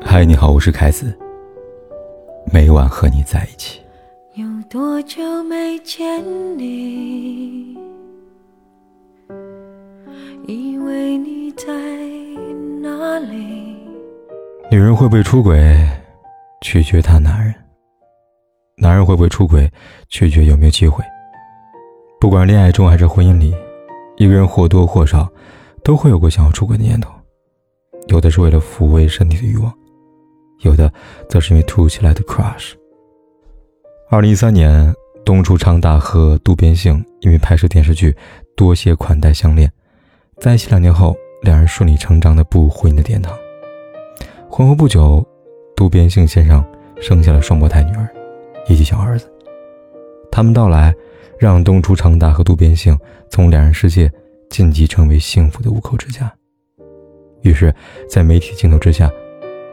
嗨，你好，我是凯子。每晚和你在一起。有多久没见你？以为你在哪里？女人会不会出轨，取决她男人；男人会不会出轨，取决有没有机会。不管恋爱中还是婚姻里，一个人或多或少都会有过想要出轨的念头，有的是为了抚慰身体的欲望。有的则是因为突如其来的 crush。二零一三年，东出昌大和渡边杏因为拍摄电视剧《多谢款待》相恋，在一起两年后，两人顺理成章的步入婚姻的殿堂。婚后不久，渡边杏先生生下了双胞胎女儿以及小儿子。他们到来，让东出昌大和渡边杏从两人世界晋级成为幸福的五口之家。于是，在媒体镜头之下。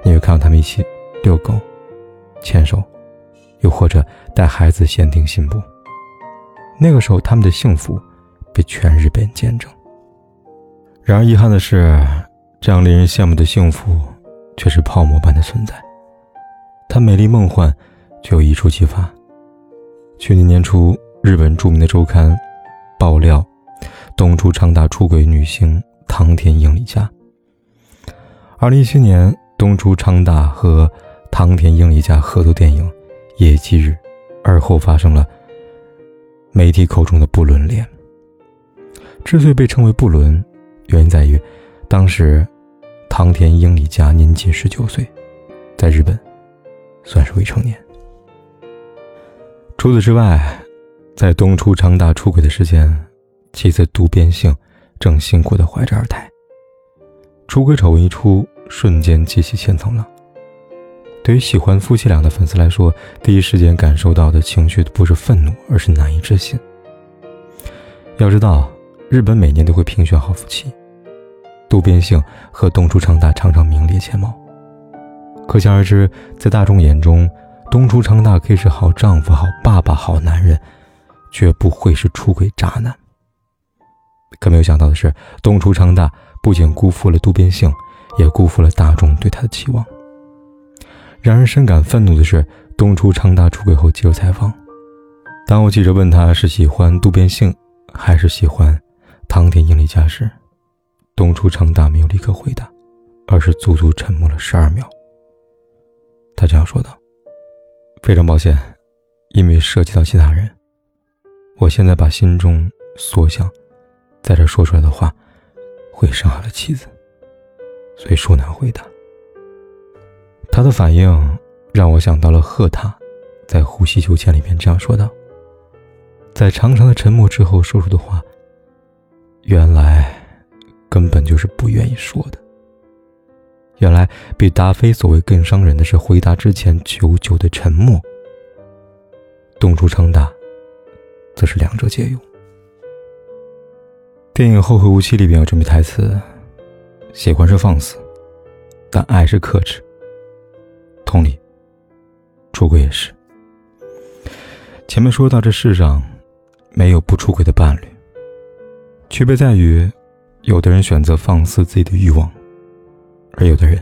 你会看到他们一起遛狗、牵手，又或者带孩子限定信步。那个时候，他们的幸福被全日本见证。然而，遗憾的是，这样令人羡慕的幸福却是泡沫般的存在。它美丽梦幻，却又一触即发。去年年初，日本著名的周刊爆料东出昌大出轨女星唐田英里佳。二零一七年。东出昌大和唐田英里佳合作电影《野鸡日》，而后发生了媒体口中的不伦恋。之所以被称为不伦，原因在于当时唐田英里佳年仅十九岁，在日本算是未成年。除此之外，在东出昌大出轨的时间，妻子渡边杏正辛苦的怀着二胎。出轨丑闻一出。瞬间激起千层浪。对于喜欢夫妻俩的粉丝来说，第一时间感受到的情绪不是愤怒，而是难以置信。要知道，日本每年都会评选好夫妻，渡边杏和东出昌大常常名列前茅。可想而知，在大众眼中，东出昌大可以是好丈夫、好爸爸、好男人，绝不会是出轨渣男。可没有想到的是，东出昌大不仅辜负了渡边杏。也辜负了大众对他的期望。让人深感愤怒的是，东出昌大出轨后接受采访，当我记者问他是喜欢渡边杏还是喜欢唐田英里佳时，东出昌大没有立刻回答，而是足足沉默了十二秒。他这样说道：“非常抱歉，因为涉及到其他人，我现在把心中所想在这说出来的话，会伤害了妻子。”所以说难回答。他的反应让我想到了赫塔在《呼吸秋千》里面这样说道：“在长长的沉默之后说出的话，原来根本就是不愿意说的。原来比达菲所谓更伤人的是回答之前久久的沉默。动出昌达，则是两者皆有。电影《后会无期》里边有这么台词。”喜欢是放肆，但爱是克制。同理，出轨也是。前面说到，这世上没有不出轨的伴侣，区别在于，有的人选择放肆自己的欲望，而有的人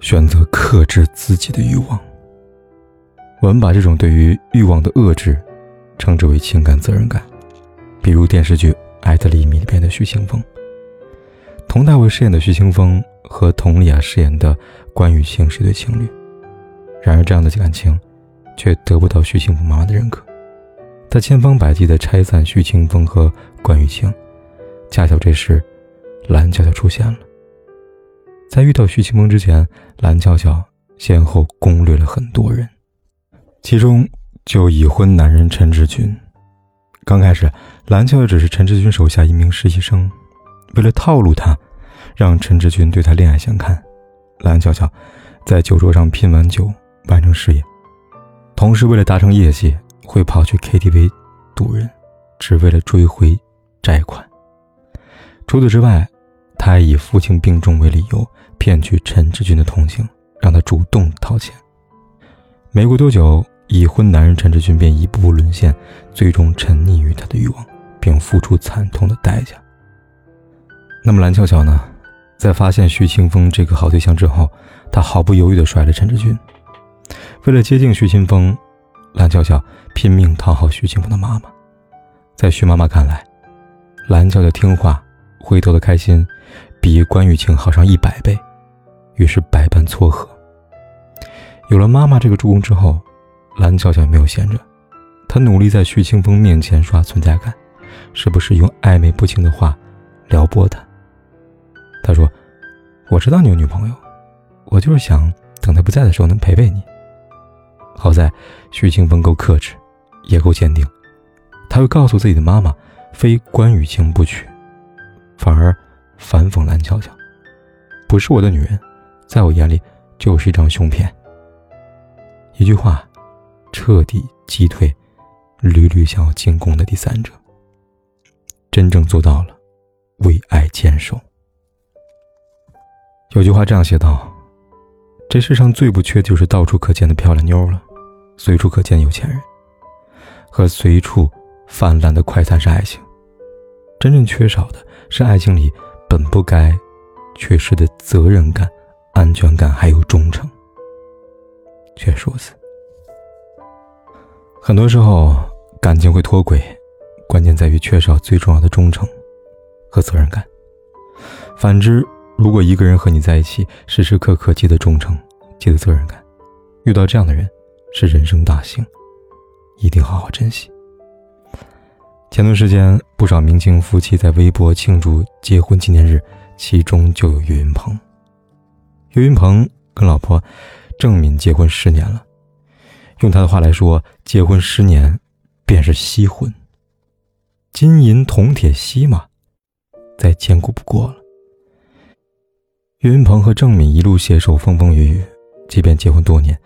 选择克制自己的欲望。我们把这种对于欲望的遏制，称之为情感责任感。比如电视剧《爱的黎明》里边的徐清风。佟大为饰演的徐清风和佟丽娅饰演的关雨晴是对情侣，然而这样的感情却得不到徐清风妈妈的认可。他千方百计地拆散徐清风和关雨晴，恰巧这时，蓝巧巧出现了。在遇到徐清风之前，蓝巧巧先后攻略了很多人，其中就已婚男人陈志军。刚开始，蓝巧巧只是陈志军手下一名实习生。为了套路他，让陈志军对他恋爱相看，蓝巧巧在酒桌上拼完酒，完成事业，同时为了达成业绩，会跑去 KTV 赌人，只为了追回债款。除此之外，他还以父亲病重为理由，骗取陈志军的同情，让他主动掏钱。没过多久，已婚男人陈志军便一步步沦陷，最终沉溺于他的欲望，并付出惨痛的代价。那么蓝巧巧呢？在发现徐清风这个好对象之后，她毫不犹豫地甩了陈志军。为了接近徐清风，蓝巧巧拼命讨好徐清风的妈妈。在徐妈妈看来，蓝巧巧听话、回头的开心，比关雨晴好上一百倍，于是百般撮合。有了妈妈这个助攻之后，蓝巧巧也没有闲着，她努力在徐清风面前刷存在感，时不时用暧昧不清的话撩拨他。他说：“我知道你有女朋友，我就是想等他不在的时候能陪陪你。”好在徐清风够克制，也够坚定，他会告诉自己的妈妈，非关雨晴不娶，反而反讽蓝巧巧：“不是我的女人，在我眼里就是一张胸片。”一句话，彻底击退屡屡想要进攻的第三者，真正做到了为爱坚守。有句话这样写道：“这世上最不缺就是到处可见的漂亮妞了，随处可见有钱人，和随处泛滥的快餐式爱情。真正缺少的是爱情里本不该缺失的责任感、安全感，还有忠诚。确实如此。很多时候，感情会脱轨，关键在于缺少最重要的忠诚和责任感。反之。”如果一个人和你在一起，时时刻刻记得忠诚，记得责任感，遇到这样的人是人生大幸，一定好好珍惜。前段时间，不少明星夫妻在微博庆祝结婚纪念日，其中就有岳云鹏。岳云鹏跟老婆郑敏结婚十年了，用他的话来说，结婚十年便是锡婚，金银铜铁锡嘛，再坚固不过了。岳云鹏和郑敏一路携手，风风雨雨，即便结婚多年，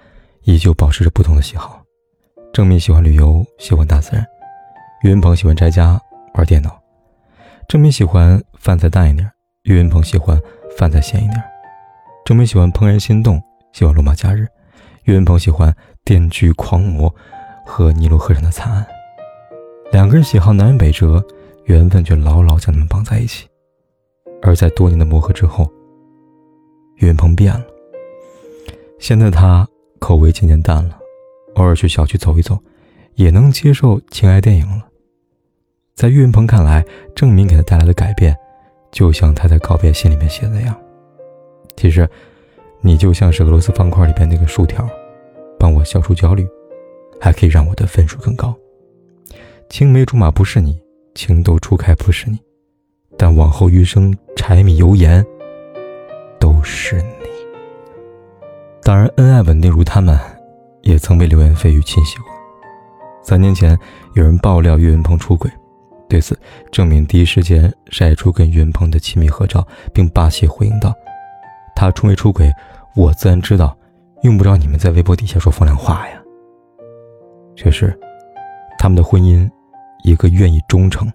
依旧保持着不同的喜好。郑敏喜欢旅游，喜欢大自然；岳云鹏喜欢宅家，玩电脑。郑敏喜欢饭菜淡一点，岳云鹏喜欢饭菜咸一点。郑敏喜欢怦然心动，喜欢罗马假日；岳云鹏喜欢电锯狂魔和尼罗河上的惨案。两个人喜好南辕北辙，缘分却牢牢将他们绑在一起。而在多年的磨合之后，岳云鹏变了，现在他口味渐渐淡了，偶尔去小区走一走，也能接受情爱电影了。在岳云鹏看来，郑敏给他带来的改变，就像他在告别信里面写的那样：“其实，你就像是俄罗斯方块里边那个竖条，消除焦虑，还可以让我的分数更高。青梅竹马不是你，情窦初开不是你，但往后余生，柴米油盐都。”是你。当然，恩爱稳定如他们，也曾被流言蜚语侵袭过。三年前，有人爆料岳云鹏出轨，对此，郑敏第一时间晒出跟岳云鹏的亲密合照，并霸气回应道：“他出没出轨，我自然知道，用不着你们在微博底下说风凉话呀。”确实，他们的婚姻，一个愿意忠诚，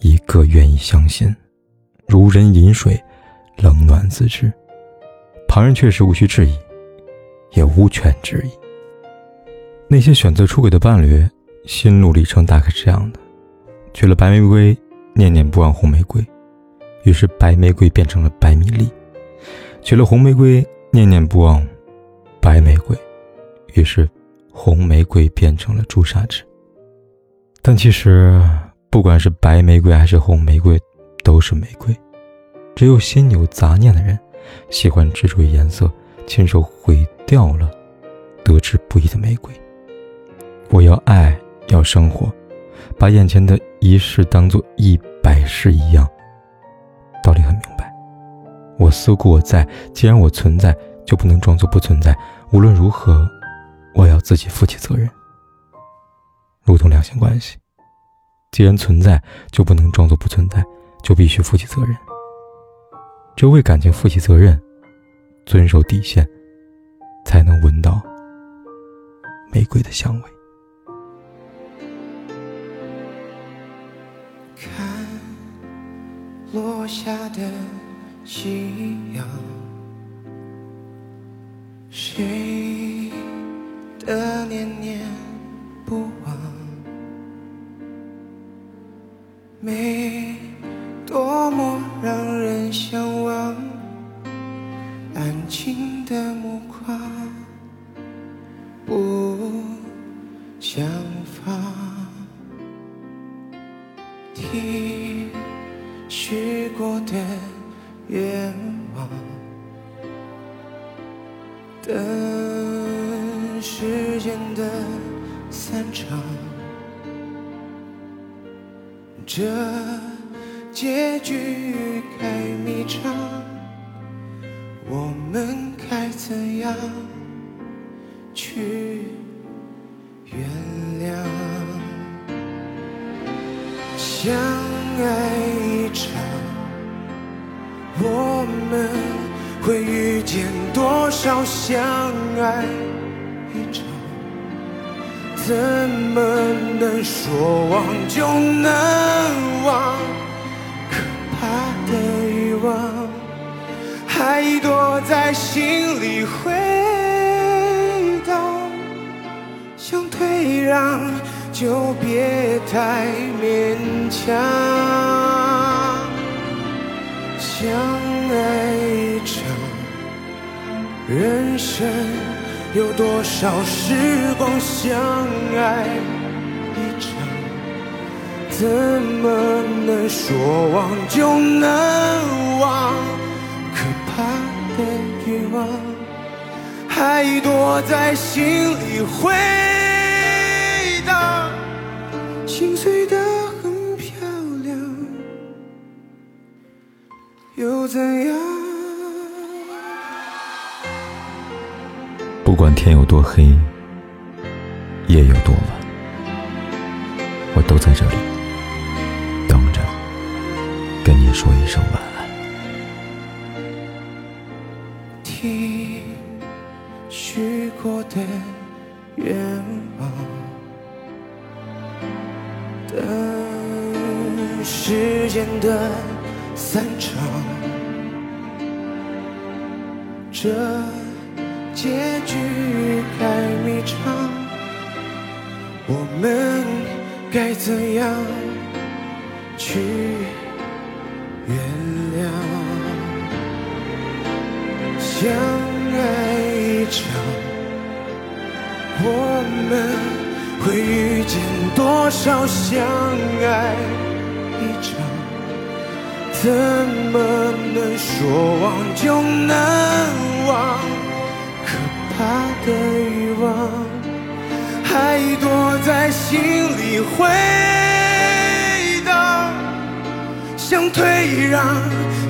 一个愿意相信，如人饮水。冷暖自知，旁人确实无需质疑，也无权质疑。那些选择出轨的伴侣，心路历程大概是这样的：娶了白玫瑰，念念不忘红玫瑰，于是白玫瑰变成了白米粒；娶了红玫瑰，念念不忘白玫瑰，于是红玫瑰变成了朱砂痣。但其实，不管是白玫瑰还是红玫瑰，都是玫瑰。只有心有杂念的人，喜欢执着于颜色，亲手毁掉了得之不易的玫瑰。我要爱，要生活，把眼前的一世当做一百世一样。道理很明白。我思故我在，既然我存在，就不能装作不存在。无论如何，我要自己负起责任。如同两性关系，既然存在，就不能装作不存在，就必须负起责任。只有为感情负起责任，遵守底线，才能闻到玫瑰的香味。看落下的夕阳，谁的念念不忘美多么让人向往安静的目光。结局该迷长，我们该怎样去原谅？相爱一场，我们会遇见多少相爱一场？怎么能说忘就能忘？还躲在心里回荡，想退让就别太勉强。相爱一场，人生。有多少时光相爱一场？怎么能说忘就能忘？还躲在心里回荡，心碎的很漂亮，又怎样？不管天有多黑，夜有多晚，我都在这里等着跟你说一声晚安。时间的散场，这。结局该迷长，我们该怎样去原谅？相爱一场，我们会遇见多少相爱一场？怎么能说忘就能忘？可怕的欲望还躲在心里回荡，想退让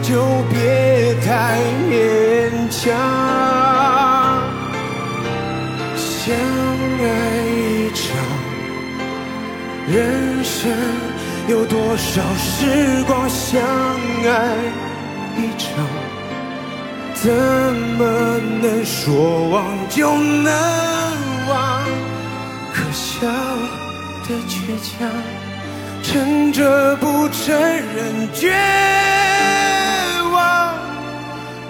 就别太勉强。相爱一场，人生有多少时光相爱一场？怎么能说忘就能忘？可笑的倔强，撑着不承认绝望，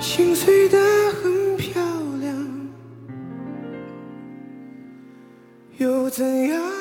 心碎得很漂亮，又怎样？